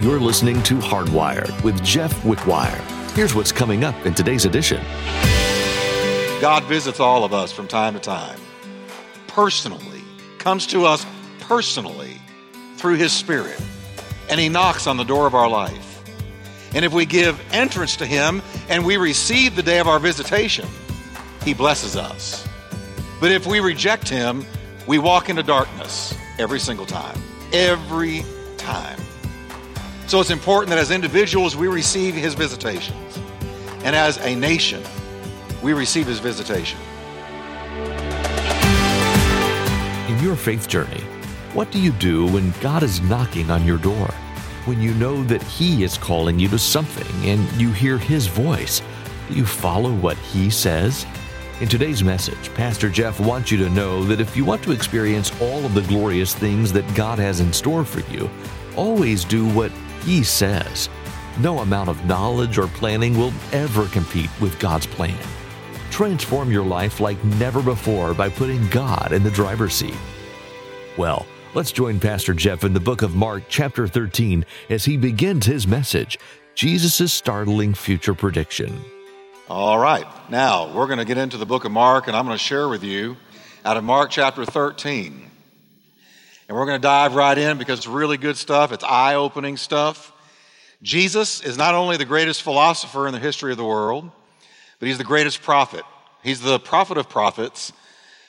You're listening to Hardwired with Jeff Wickwire. Here's what's coming up in today's edition. God visits all of us from time to time, personally, comes to us personally through His Spirit, and He knocks on the door of our life. And if we give entrance to Him and we receive the day of our visitation, He blesses us. But if we reject Him, we walk into darkness every single time. Every time. So it's important that as individuals we receive His visitations, and as a nation we receive His visitation. In your faith journey, what do you do when God is knocking on your door? When you know that He is calling you to something and you hear His voice, do you follow what He says? In today's message, Pastor Jeff wants you to know that if you want to experience all of the glorious things that God has in store for you, always do what He says. No amount of knowledge or planning will ever compete with God's plan. Transform your life like never before by putting God in the driver's seat. Well, let's join Pastor Jeff in the book of Mark, chapter 13, as he begins his message Jesus' startling future prediction. All right. Now, we're going to get into the book of Mark, and I'm going to share with you out of Mark chapter 13. And we're going to dive right in because it's really good stuff. It's eye opening stuff. Jesus is not only the greatest philosopher in the history of the world, but he's the greatest prophet. He's the prophet of prophets.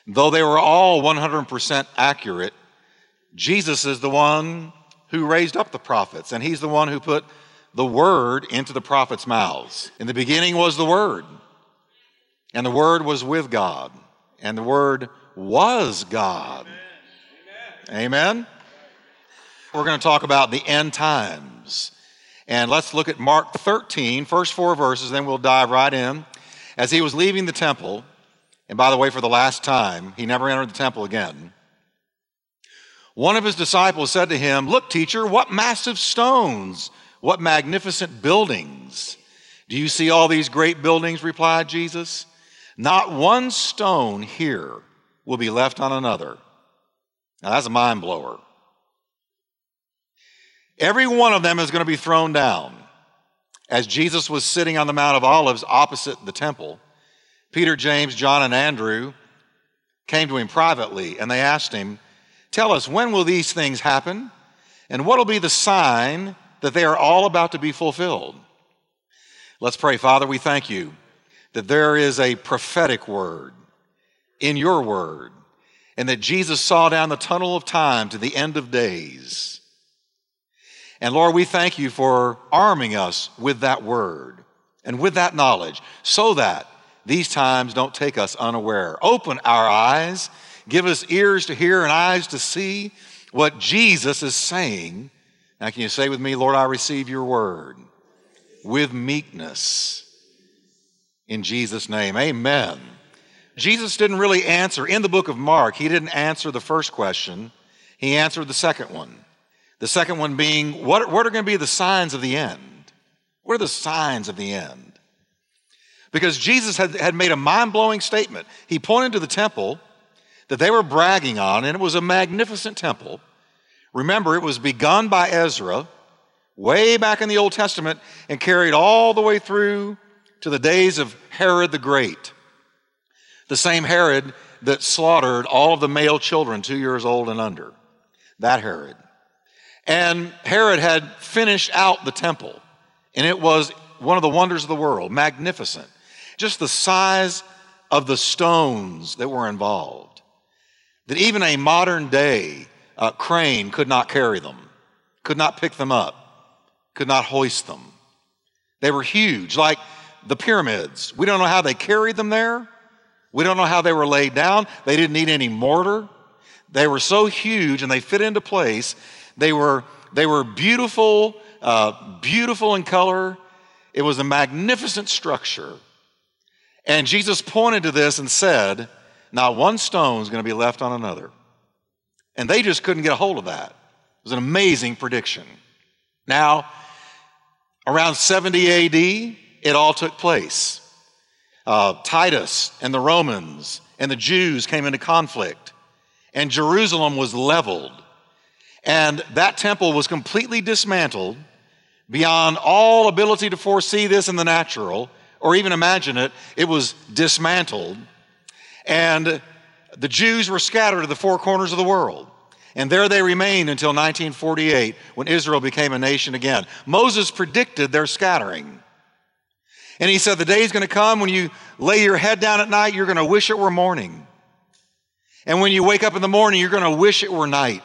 Though they were all 100% accurate, Jesus is the one who raised up the prophets, and he's the one who put the word into the prophets' mouths. In the beginning was the word, and the word was with God, and the word was God. Amen. Amen. We're going to talk about the end times. And let's look at Mark 13, first four verses, then we'll dive right in. As he was leaving the temple, and by the way, for the last time, he never entered the temple again. One of his disciples said to him, Look, teacher, what massive stones! What magnificent buildings! Do you see all these great buildings? replied Jesus. Not one stone here will be left on another. Now that's a mind blower. Every one of them is going to be thrown down. As Jesus was sitting on the Mount of Olives opposite the temple, Peter, James, John, and Andrew came to him privately and they asked him, Tell us, when will these things happen? And what will be the sign that they are all about to be fulfilled. Let's pray. Father, we thank you that there is a prophetic word in your word, and that Jesus saw down the tunnel of time to the end of days. And Lord, we thank you for arming us with that word and with that knowledge so that these times don't take us unaware. Open our eyes, give us ears to hear and eyes to see what Jesus is saying now, can you say with me, Lord, I receive your word with meekness in Jesus' name? Amen. Jesus didn't really answer, in the book of Mark, he didn't answer the first question, he answered the second one. The second one being, what, what are going to be the signs of the end? What are the signs of the end? Because Jesus had, had made a mind blowing statement. He pointed to the temple that they were bragging on, and it was a magnificent temple. Remember, it was begun by Ezra way back in the Old Testament and carried all the way through to the days of Herod the Great. The same Herod that slaughtered all of the male children two years old and under. That Herod. And Herod had finished out the temple, and it was one of the wonders of the world, magnificent. Just the size of the stones that were involved. That even a modern day uh, crane could not carry them, could not pick them up, could not hoist them. They were huge, like the pyramids. We don't know how they carried them there. We don't know how they were laid down. They didn't need any mortar. They were so huge and they fit into place. They were, they were beautiful, uh, beautiful in color. It was a magnificent structure. And Jesus pointed to this and said, Not one stone is going to be left on another. And they just couldn't get a hold of that. It was an amazing prediction. Now, around 70 AD, it all took place. Uh, Titus and the Romans and the Jews came into conflict, and Jerusalem was leveled. And that temple was completely dismantled beyond all ability to foresee this in the natural or even imagine it, it was dismantled. And the Jews were scattered to the four corners of the world. And there they remained until 1948 when Israel became a nation again. Moses predicted their scattering. And he said, The day is going to come when you lay your head down at night, you're going to wish it were morning. And when you wake up in the morning, you're going to wish it were night.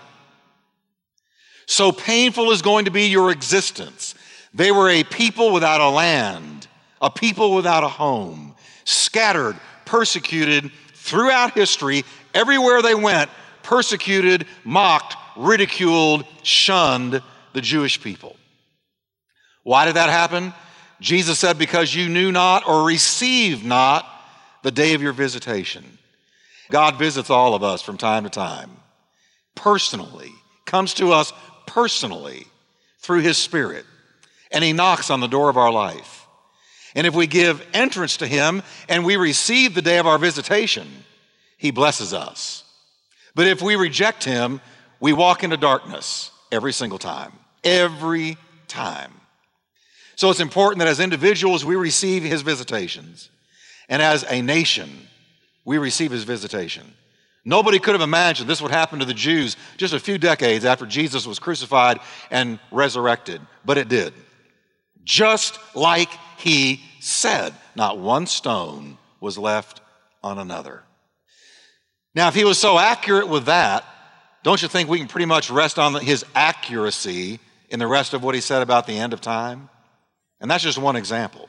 So painful is going to be your existence. They were a people without a land, a people without a home, scattered, persecuted throughout history. Everywhere they went, persecuted, mocked, ridiculed, shunned the Jewish people. Why did that happen? Jesus said, Because you knew not or received not the day of your visitation. God visits all of us from time to time, personally, comes to us personally through His Spirit, and He knocks on the door of our life. And if we give entrance to Him and we receive the day of our visitation, He blesses us. But if we reject Him, we walk into darkness every single time. Every time. So it's important that as individuals, we receive his visitations. And as a nation, we receive his visitation. Nobody could have imagined this would happen to the Jews just a few decades after Jesus was crucified and resurrected, but it did. Just like he said, not one stone was left on another. Now, if he was so accurate with that, don't you think we can pretty much rest on his accuracy in the rest of what he said about the end of time? And that's just one example.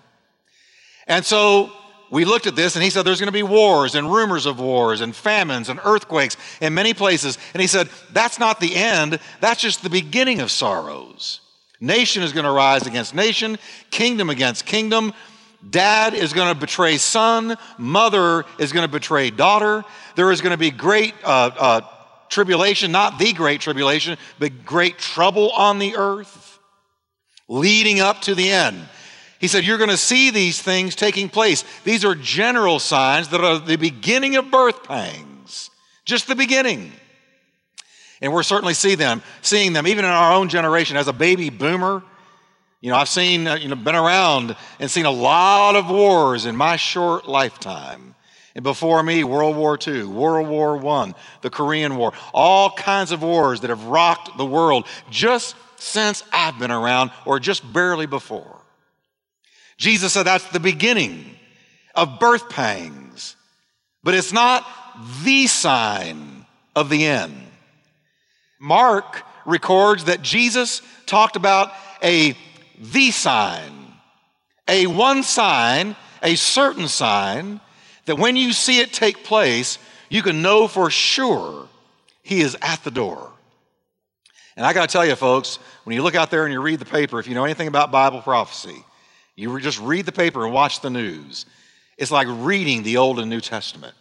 And so we looked at this and he said there's going to be wars and rumors of wars and famines and earthquakes in many places. And he said that's not the end, that's just the beginning of sorrows. Nation is going to rise against nation, kingdom against kingdom. Dad is going to betray son, mother is going to betray daughter. There is going to be great uh, uh, tribulation, not the great tribulation, but great trouble on the earth leading up to the end. He said, You're going to see these things taking place. These are general signs that are the beginning of birth pangs, just the beginning. And we're certainly see them, seeing them even in our own generation as a baby boomer. You know, I've seen, uh, you know, been around and seen a lot of wars in my short lifetime. And before me, World War II, World War I, the Korean War, all kinds of wars that have rocked the world just since I've been around, or just barely before. Jesus said that's the beginning of birth pangs, but it's not the sign of the end. Mark records that Jesus talked about a the sign, a one sign, a certain sign, that when you see it take place, you can know for sure he is at the door. And I got to tell you, folks, when you look out there and you read the paper, if you know anything about Bible prophecy, you just read the paper and watch the news. It's like reading the Old and New Testament.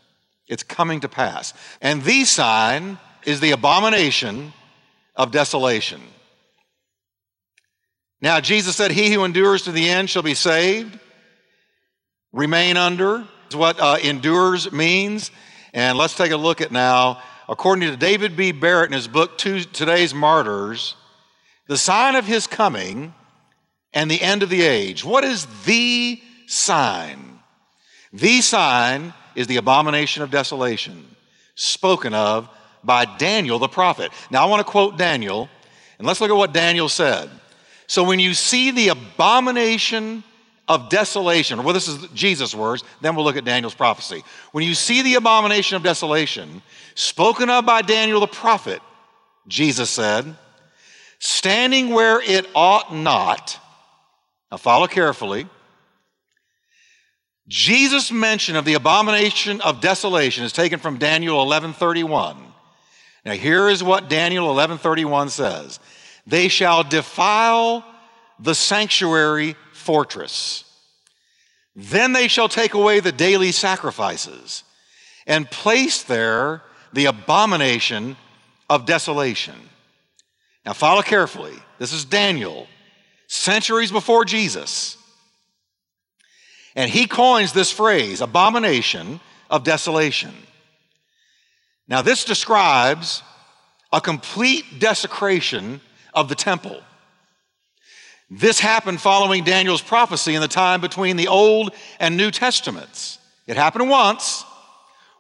It's coming to pass. And the sign is the abomination of desolation. Now, Jesus said, He who endures to the end shall be saved. Remain under is what uh, endures means. And let's take a look at now according to David B. Barrett in his book, Today's Martyrs, the sign of his coming and the end of the age. What is the sign? The sign is the abomination of desolation, spoken of by Daniel the prophet. Now, I want to quote Daniel, and let's look at what Daniel said. So, when you see the abomination of desolation, well, this is Jesus' words, then we'll look at Daniel's prophecy. When you see the abomination of desolation, spoken of by Daniel the prophet, Jesus said, standing where it ought not. Now, follow carefully. Jesus' mention of the abomination of desolation is taken from Daniel 11:31. Now here is what Daniel 11:31 says. They shall defile the sanctuary fortress. Then they shall take away the daily sacrifices and place there the abomination of desolation. Now, follow carefully. This is Daniel, centuries before Jesus. And he coins this phrase, abomination of desolation. Now, this describes a complete desecration of the temple. This happened following Daniel's prophecy in the time between the Old and New Testaments. It happened once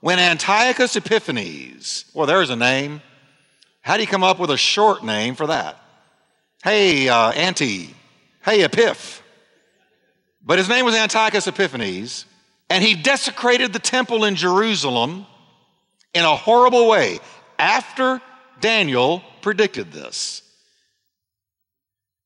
when Antiochus Epiphanes, well, there's a name. How do you come up with a short name for that? Hey, uh, Anti. Hey, Epiph. But his name was Antiochus Epiphanes, and he desecrated the temple in Jerusalem in a horrible way after Daniel predicted this.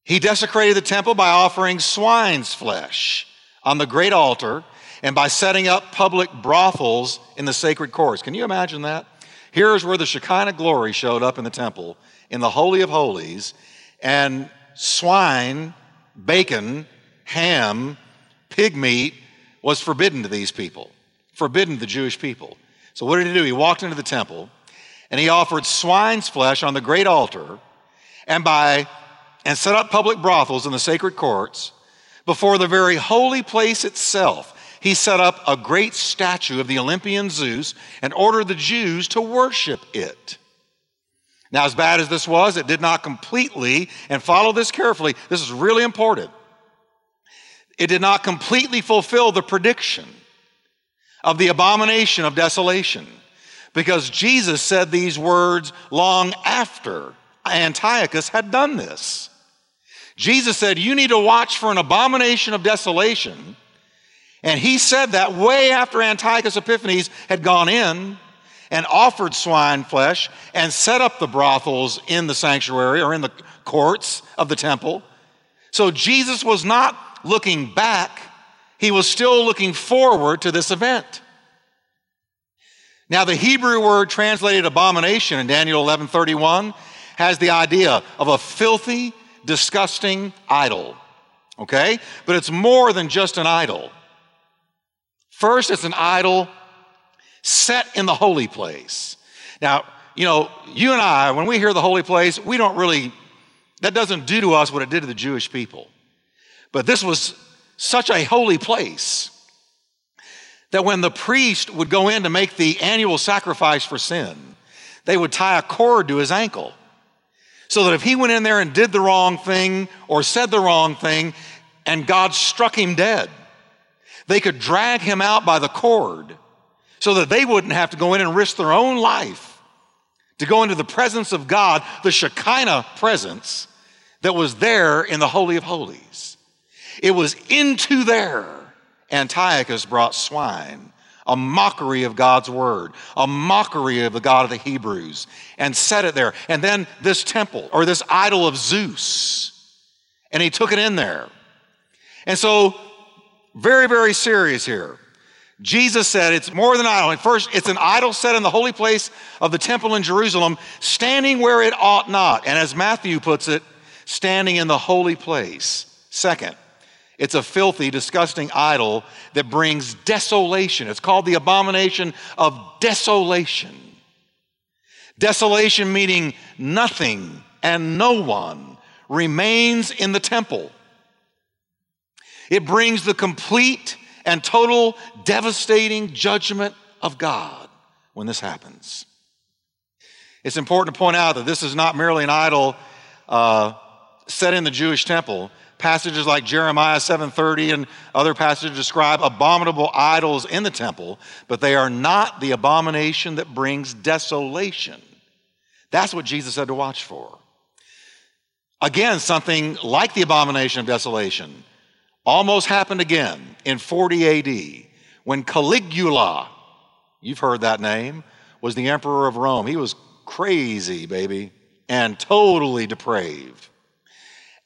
He desecrated the temple by offering swine's flesh on the great altar and by setting up public brothels in the sacred courts. Can you imagine that? Here's where the Shekinah glory showed up in the temple, in the Holy of Holies, and swine, bacon, ham, pig meat was forbidden to these people, forbidden to the Jewish people. So, what did he do? He walked into the temple and he offered swine's flesh on the great altar, and by and set up public brothels in the sacred courts. Before the very holy place itself, he set up a great statue of the Olympian Zeus and ordered the Jews to worship it. Now, as bad as this was, it did not completely, and follow this carefully, this is really important. It did not completely fulfill the prediction of the abomination of desolation because Jesus said these words long after Antiochus had done this. Jesus said, You need to watch for an abomination of desolation. And he said that way after Antiochus Epiphanes had gone in and offered swine flesh and set up the brothels in the sanctuary or in the courts of the temple. So Jesus was not looking back, he was still looking forward to this event. Now, the Hebrew word translated abomination in Daniel 11:31 has the idea of a filthy, disgusting idol. Okay? But it's more than just an idol. First, it's an idol set in the holy place. Now, you know, you and I, when we hear the holy place, we don't really, that doesn't do to us what it did to the Jewish people. But this was such a holy place that when the priest would go in to make the annual sacrifice for sin, they would tie a cord to his ankle so that if he went in there and did the wrong thing or said the wrong thing and God struck him dead, they could drag him out by the cord so that they wouldn't have to go in and risk their own life to go into the presence of God, the Shekinah presence that was there in the Holy of Holies. It was into there Antiochus brought swine a mockery of God's word, a mockery of the God of the Hebrews, and set it there. And then this temple or this idol of Zeus, and he took it in there. And so, very, very serious here. Jesus said it's more than idol. first, it's an idol set in the holy place of the temple in Jerusalem, standing where it ought not. And as Matthew puts it, standing in the holy place. Second, it's a filthy, disgusting idol that brings desolation. It's called the abomination of desolation. Desolation meaning nothing and no one remains in the temple. It brings the complete and total devastating judgment of God when this happens. It's important to point out that this is not merely an idol uh, set in the Jewish temple, passages like Jeremiah 7:30 and other passages describe abominable idols in the temple, but they are not the abomination that brings desolation. That's what Jesus had to watch for. Again, something like the abomination of desolation almost happened again in 40 AD when Caligula, you've heard that name, was the emperor of Rome. He was crazy, baby, and totally depraved.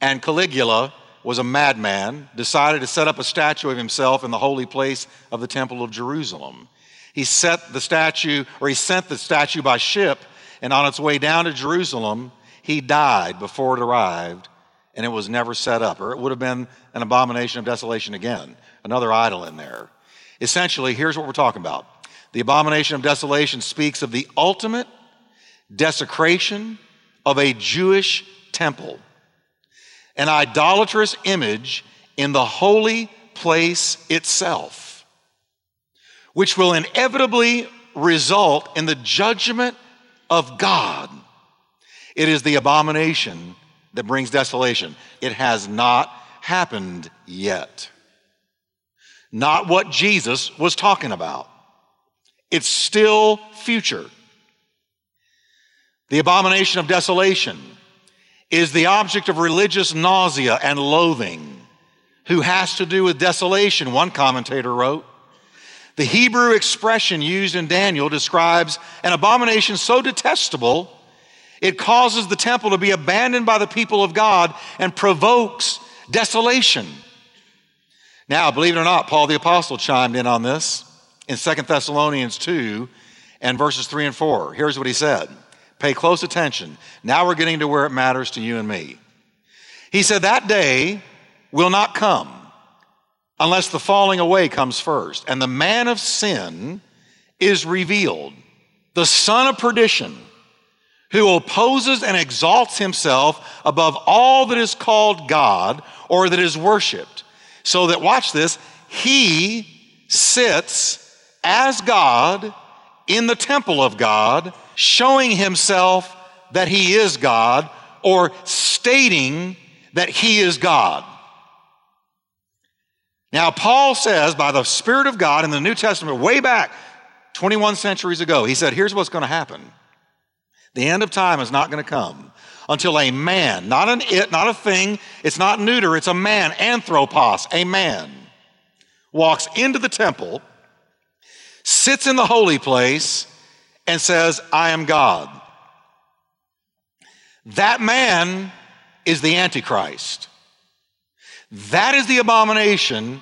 And Caligula was a madman, decided to set up a statue of himself in the holy place of the Temple of Jerusalem. He set the statue, or he sent the statue by ship, and on its way down to Jerusalem, he died before it arrived, and it was never set up, or it would have been an abomination of desolation again, another idol in there. Essentially, here's what we're talking about the abomination of desolation speaks of the ultimate desecration of a Jewish temple an idolatrous image in the holy place itself, which will inevitably result in the judgment of God. It is the abomination that brings desolation. It has not happened yet. Not what Jesus was talking about. It's still future. The abomination of desolation is the object of religious nausea and loathing, who has to do with desolation, one commentator wrote. The Hebrew expression used in Daniel describes an abomination so detestable it causes the temple to be abandoned by the people of God and provokes desolation. Now, believe it or not, Paul the Apostle chimed in on this in 2 Thessalonians 2 and verses 3 and 4. Here's what he said Pay close attention. Now we're getting to where it matters to you and me. He said, That day will not come unless the falling away comes first, and the man of sin is revealed, the son of perdition who opposes and exalts himself above all that is called God or that is worshiped. So that, watch this, he sits as God in the temple of God, showing himself that he is God or stating that he is God. Now, Paul says by the Spirit of God in the New Testament, way back 21 centuries ago, he said, here's what's going to happen. The end of time is not going to come until a man, not an it, not a thing, it's not neuter, it's a man, anthropos, a man, walks into the temple, sits in the holy place, and says, I am God. That man is the Antichrist. That is the abomination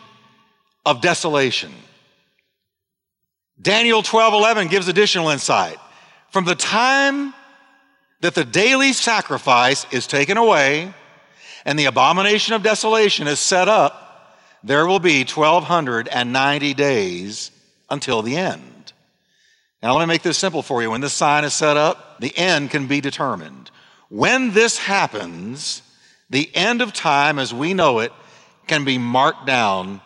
of desolation. Daniel 12 11 gives additional insight. From the time that the daily sacrifice is taken away and the abomination of desolation is set up, there will be 1,290 days until the end. Now, let me make this simple for you. When this sign is set up, the end can be determined. When this happens, the end of time as we know it can be marked down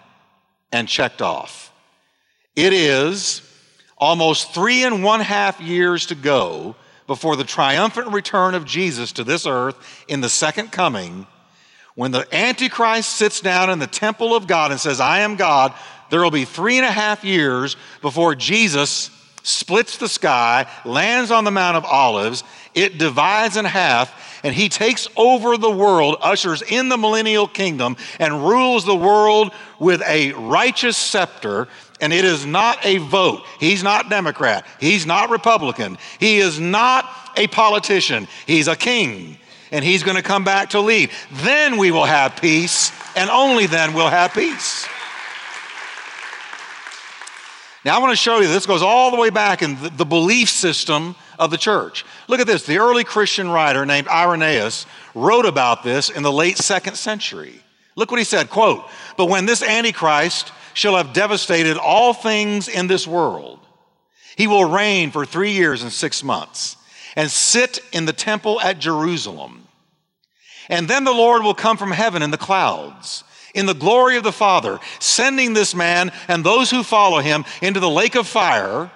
and checked off. It is almost three and one half years to go before the triumphant return of Jesus to this earth in the second coming, when the Antichrist sits down in the temple of God and says, I am God, there will be three and a half years before Jesus splits the sky, lands on the Mount of Olives, it divides in half, and he takes over the world, ushers in the millennial kingdom, and rules the world with a righteous scepter and it is not a vote. He's not Democrat. He's not Republican. He is not a politician. He's a king. And he's going to come back to lead. Then we will have peace, and only then we'll have peace. Now, I want to show you this goes all the way back in the, belief system of the church. Look at this. The early Christian writer named Irenaeus wrote about this in the late second century. Look what he said, quote, but when this Antichrist shall have devastated all things in this world. He will reign for three years and six months and sit in the temple at Jerusalem. And then the Lord will come from heaven in the clouds, in the glory of the Father, sending this man and those who follow him into the lake of fire,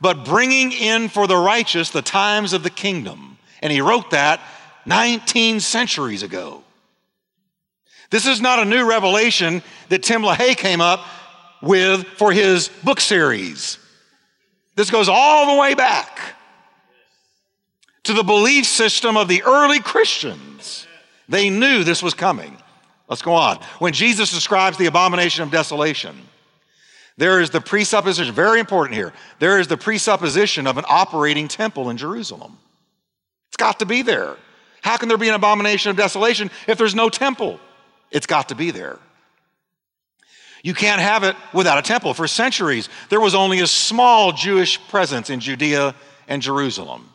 but bringing in for the righteous the times of the kingdom. And he wrote that 19 centuries ago. This is not a new revelation that Tim LaHaye came up with for his book series. This goes all the way back to the belief system of the early Christians. They knew this was coming. Let's go on. When Jesus describes the abomination of desolation, there is the presupposition, very important here, there is the presupposition of an operating temple in Jerusalem. It's got to be there. How can there be an abomination of desolation if there's no temple? It's got to be there. You can't have it without a temple. For centuries, there was only a small Jewish presence in Judea and Jerusalem.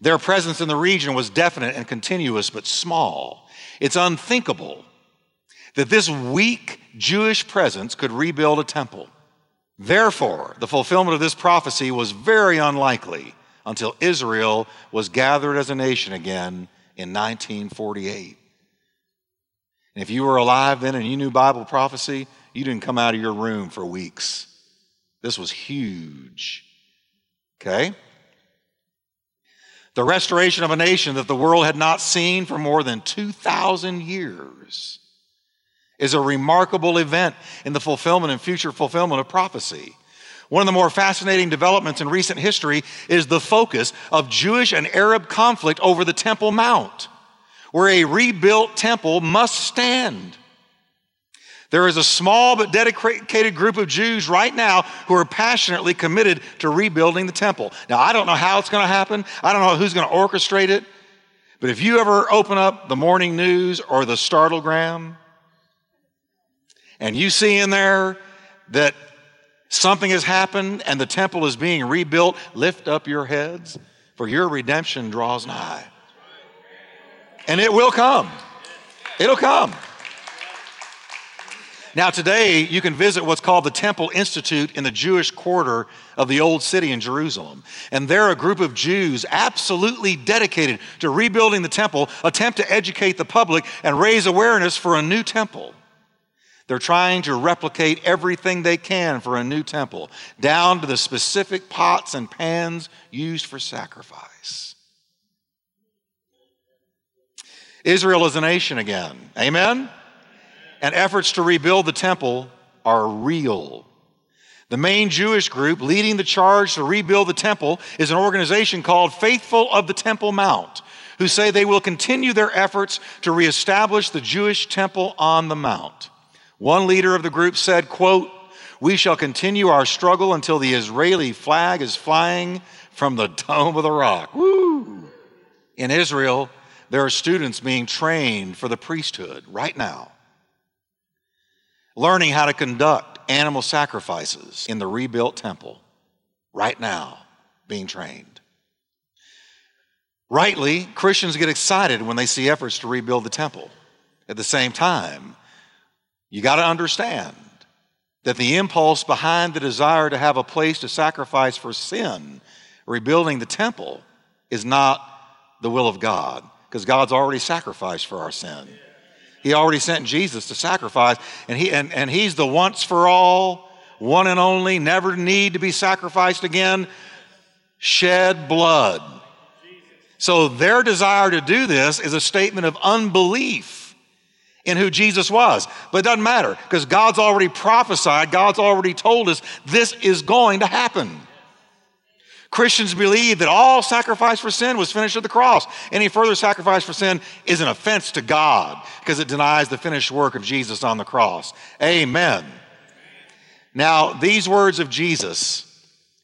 Their presence in the region was definite and continuous, but small. It's unthinkable that this weak Jewish presence could rebuild a temple. Therefore, the fulfillment of this prophecy was very unlikely until Israel was gathered as a nation again in 1948. And if you were alive then and you knew Bible prophecy, you didn't come out of your room for weeks. This was huge. Okay? the restoration of a nation that the world had not seen for more than 2,000 years, is a remarkable event in the fulfillment and future fulfillment of prophecy. One of the more fascinating developments in recent history is the focus of Jewish and Arab conflict over the Temple Mount, where a rebuilt temple must stand. There is a small but dedicated group of Jews right now who are passionately committed to rebuilding the temple. Now, I don't know how it's going to happen. I don't know who's going to orchestrate it. But if you ever open up the morning news or the startlegram and you see in there that something has happened and the temple is being rebuilt, lift up your heads, for your redemption draws nigh. And it will come. It'll come. Now, today, you can visit what's called the Temple Institute in the Jewish quarter of the Old City in Jerusalem. And they're a group of Jews absolutely dedicated to rebuilding the temple, attempt to educate the public, and raise awareness for a new temple. They're trying to replicate everything they can for a new temple, down to the specific pots and pans used for sacrifice. Israel is a nation again. Amen? and efforts to rebuild the temple are real. The main Jewish group leading the charge to rebuild the temple is an organization called Faithful of the Temple Mount, who say they will continue their efforts to reestablish the Jewish temple on the mount. One leader of the group said, quote, "We shall continue our struggle until the Israeli flag is flying from the dome of the rock." Woo! In Israel, there are students being trained for the priesthood right now learning how to conduct animal sacrifices in the rebuilt temple right now, being trained. Rightly, Christians get excited when they see efforts to rebuild the temple. At the same time, you got to understand that the impulse behind the desire to have a place to sacrifice for sin, rebuilding the temple, is not the will of God, because God's already sacrificed for our sin. He already sent Jesus to sacrifice, and, he, and, and He's the once for all, one and only, never need to be sacrificed again, shed blood. So their desire to do this is a statement of unbelief in who Jesus was. But it doesn't matter because God's already prophesied, God's already told us this is going to happen. Christians believe that all sacrifice for sin was finished at the cross. Any further sacrifice for sin is an offense to God because it denies the finished work of Jesus on the cross. Amen. Now, these words of Jesus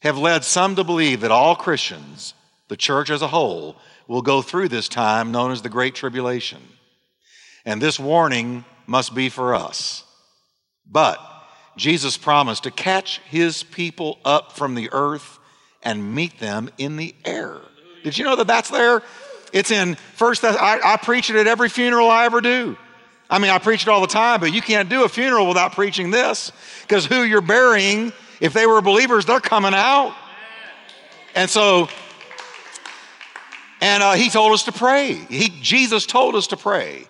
have led some to believe that all Christians, the church as a whole, will go through this time known as the Great Tribulation. And this warning must be for us. But Jesus promised to catch his people up from the earth and meet them in the air. Did you know that that's there? It's in First. I, I preach it at every funeral I ever do. I mean, I preach it all the time, but you can't do a funeral without preaching this because who you're burying, if they were believers, they're coming out. And so, and uh, he told us to pray. He, Jesus told us to pray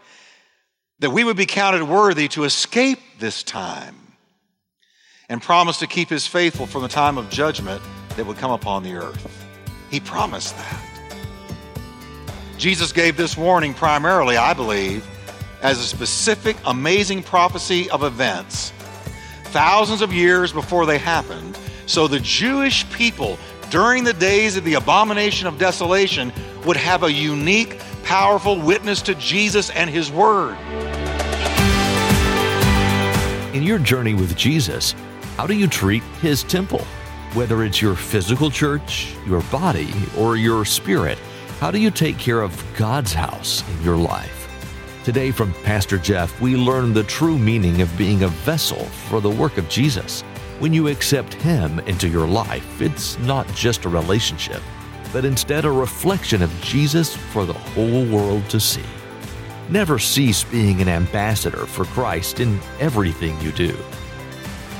that we would be counted worthy to escape this time and promise to keep his faithful from the time of judgment that would come upon the earth. He promised that. Jesus gave this warning primarily, I believe, as a specific, amazing prophecy of events thousands of years before they happened, so the Jewish people during the days of the abomination of desolation would have a unique, powerful witness to Jesus and His Word. In your journey with Jesus, how do you treat His temple? Whether it's your physical church, your body, or your spirit, how do you take care of God's house in your life? Today, from Pastor Jeff, we learn the true meaning of being a vessel for the work of Jesus. When you accept Him into your life, it's not just a relationship, but instead a reflection of Jesus for the whole world to see. Never cease being an ambassador for Christ in everything you do.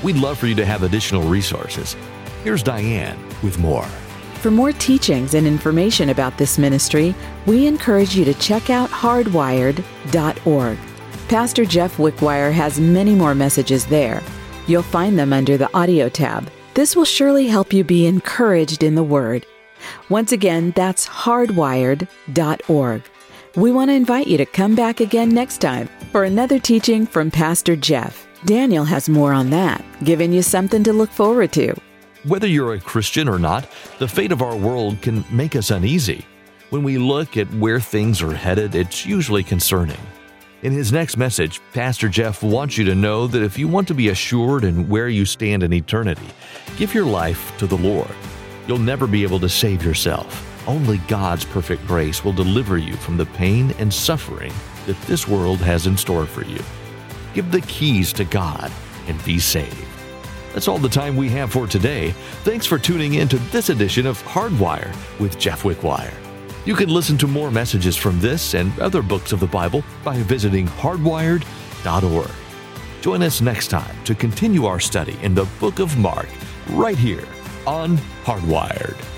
We'd love for you to have additional resources. Here's Diane with more. For more teachings and information about this ministry, we encourage you to check out hardwired.org. Pastor Jeff Wickwire has many more messages there. You'll find them under the audio tab. This will surely help you be encouraged in the Word. Once again, that's hardwired.org. We want to invite you to come back again next time for another teaching from Pastor Jeff. Daniel has more on that, giving you something to look forward to. Whether you're a Christian or not, the fate of our world can make us uneasy. When we look at where things are headed, it's usually concerning. In his next message, Pastor Jeff wants you to know that if you want to be assured in where you stand in eternity, give your life to the Lord. You'll never be able to save yourself. Only God's perfect grace will deliver you from the pain and suffering that this world has in store for you. Give the keys to God and be saved. That's all the time we have for today. Thanks for tuning in to this edition of Hardwire with Jeff Wickwire. You can listen to more messages from this and other books of the Bible by visiting hardwired.org. Join us next time to continue our study in the book of Mark right here on Hardwired.